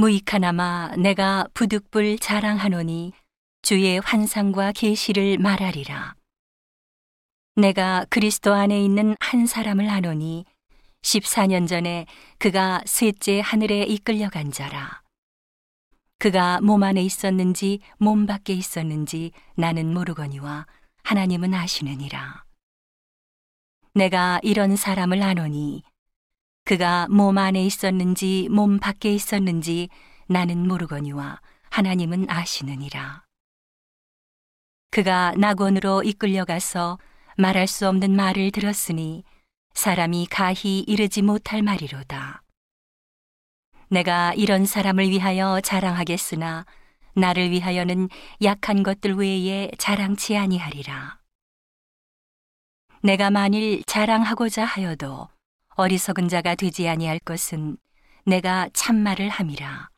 무익하나마 내가 부득불 자랑하노니 주의 환상과 계시를 말하리라. 내가 그리스도 안에 있는 한 사람을 아노니 14년 전에 그가 셋째 하늘에 이끌려간 자라. 그가 몸 안에 있었는지 몸 밖에 있었는지 나는 모르거니와 하나님은 아시느니라. 내가 이런 사람을 아노니 그가 몸 안에 있었는지 몸 밖에 있었는지 나는 모르거니와 하나님은 아시느니라. 그가 낙원으로 이끌려가서 말할 수 없는 말을 들었으니 사람이 가히 이르지 못할 말이로다. 내가 이런 사람을 위하여 자랑하겠으나 나를 위하여는 약한 것들 외에 자랑치 아니하리라. 내가 만일 자랑하고자 하여도 어리석은 자가 되지 아니할 것은 내가 참말을 함이라.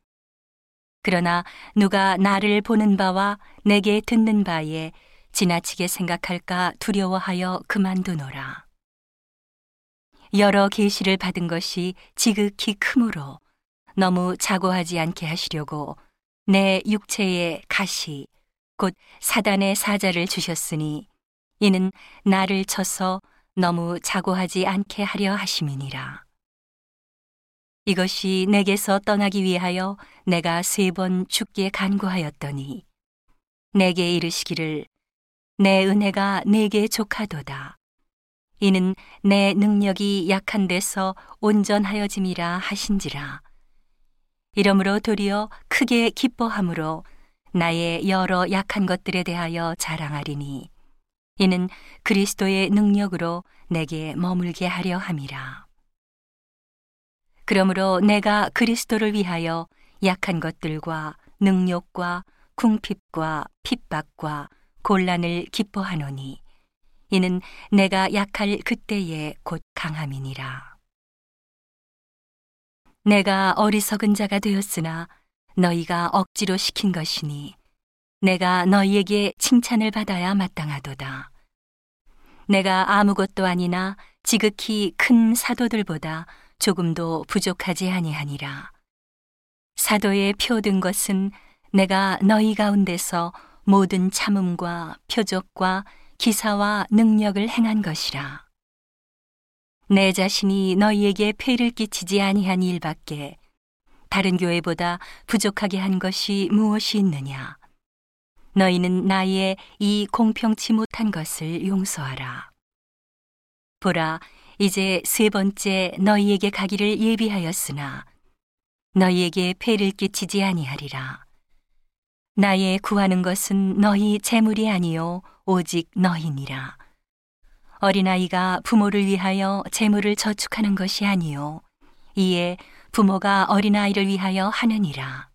그러나 누가 나를 보는 바와 내게 듣는 바에 지나치게 생각할까 두려워하여 그만두노라. 여러 계시를 받은 것이 지극히 크므로 너무 자고하지 않게 하시려고 내 육체에 가시 곧 사단의 사자를 주셨으니 이는 나를 쳐서 너무 자고하지 않게 하려 하심이니라. 이것이 내게서 떠나기 위하여 내가 세 번 죽게 간구하였더니 내게 이르시기를 내 은혜가 내게 족하도다. 이는 내 능력이 약한 데서 온전하여짐이라 하신지라. 이러므로 도리어 크게 기뻐함으로 나의 여러 약한 것들에 대하여 자랑하리니 이는 그리스도의 능력으로 내게 머물게 하려 함이라. 그러므로 내가 그리스도를 위하여 약한 것들과 능욕과 궁핍과 핍박과 곤란을 기뻐하노니 이는 내가 약할 그때에 곧 강함이니라. 내가 어리석은 자가 되었으나 너희가 억지로 시킨 것이니 내가 너희에게 칭찬을 받아야 마땅하도다. 내가 아무것도 아니나 지극히 큰 사도들보다 조금도 부족하지 아니하니라. 사도에 표든 것은 내가 너희 가운데서 모든 참음과 표적과 기사와 능력을 행한 것이라. 내 자신이 너희에게 폐를 끼치지 아니한 일밖에 다른 교회보다 부족하게 한 것이 무엇이 있느냐? 너희는 나의 이 공평치 못한 것을 용서하라. 보라, 이제 세 번째 너희에게 가기를 예비하였으나 너희에게 폐를 끼치지 아니하리라. 나의 구하는 것은 너희 재물이 아니요 오직 너희니라. 어린아이가 부모를 위하여 재물을 저축하는 것이 아니요 이에 부모가 어린아이를 위하여 하느니라.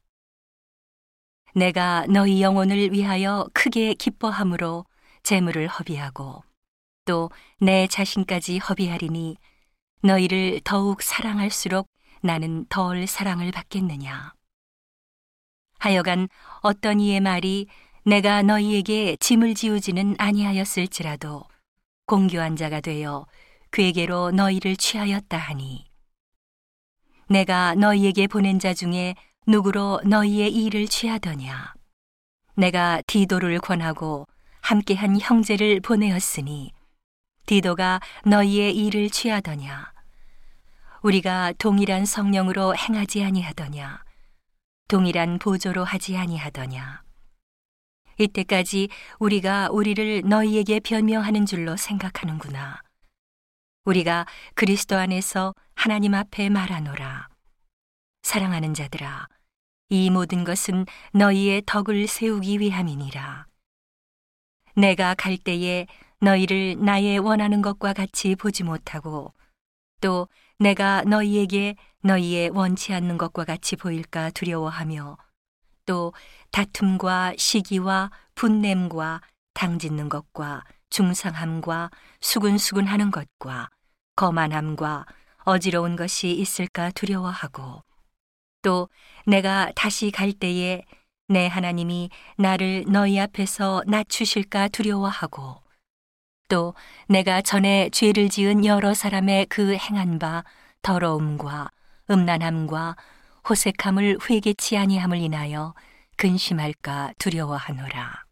내가 너희 영혼을 위하여 크게 기뻐함으로 재물을 허비하고 또 내 자신까지 허비하리니 너희를 더욱 사랑할수록 나는 덜 사랑을 받겠느냐. 하여간 어떤 이의 말이 내가 너희에게 짐을 지우지는 아니하였을지라도 공교한 자가 되어 괴계로 너희를 취하였다 하니 내가 너희에게 보낸 자 중에 누구로 너희의 일을 취하더냐? 내가 디도를 권하고 함께한 형제를 보내었으니 디도가 너희의 일을 취하더냐? 우리가 동일한 성령으로 행하지 아니하더냐? 동일한 보조로 하지 아니하더냐? 이때까지 우리가 우리를 너희에게 변명하는 줄로 생각하는구나. 우리가 그리스도 안에서 하나님 앞에 말하노라. 사랑하는 자들아, 이 모든 것은 너희의 덕을 세우기 위함이니라. 내가 갈 때에 너희를 나의 원하는 것과 같이 보지 못하고 또 내가 너희에게 너희의 원치 않는 것과 같이 보일까 두려워하며 또 다툼과 시기와 분냄과 당짓는 것과 중상함과 수근수근하는 것과 거만함과 어지러운 것이 있을까 두려워하고 또 내가 다시 갈 때에 내 하나님이 나를 너희 앞에서 낮추실까 두려워하고 또 내가 전에 죄를 지은 여러 사람의 그 행한 바 더러움과 음란함과 호색함을 회개치 아니함을 인하여 근심할까 두려워하노라.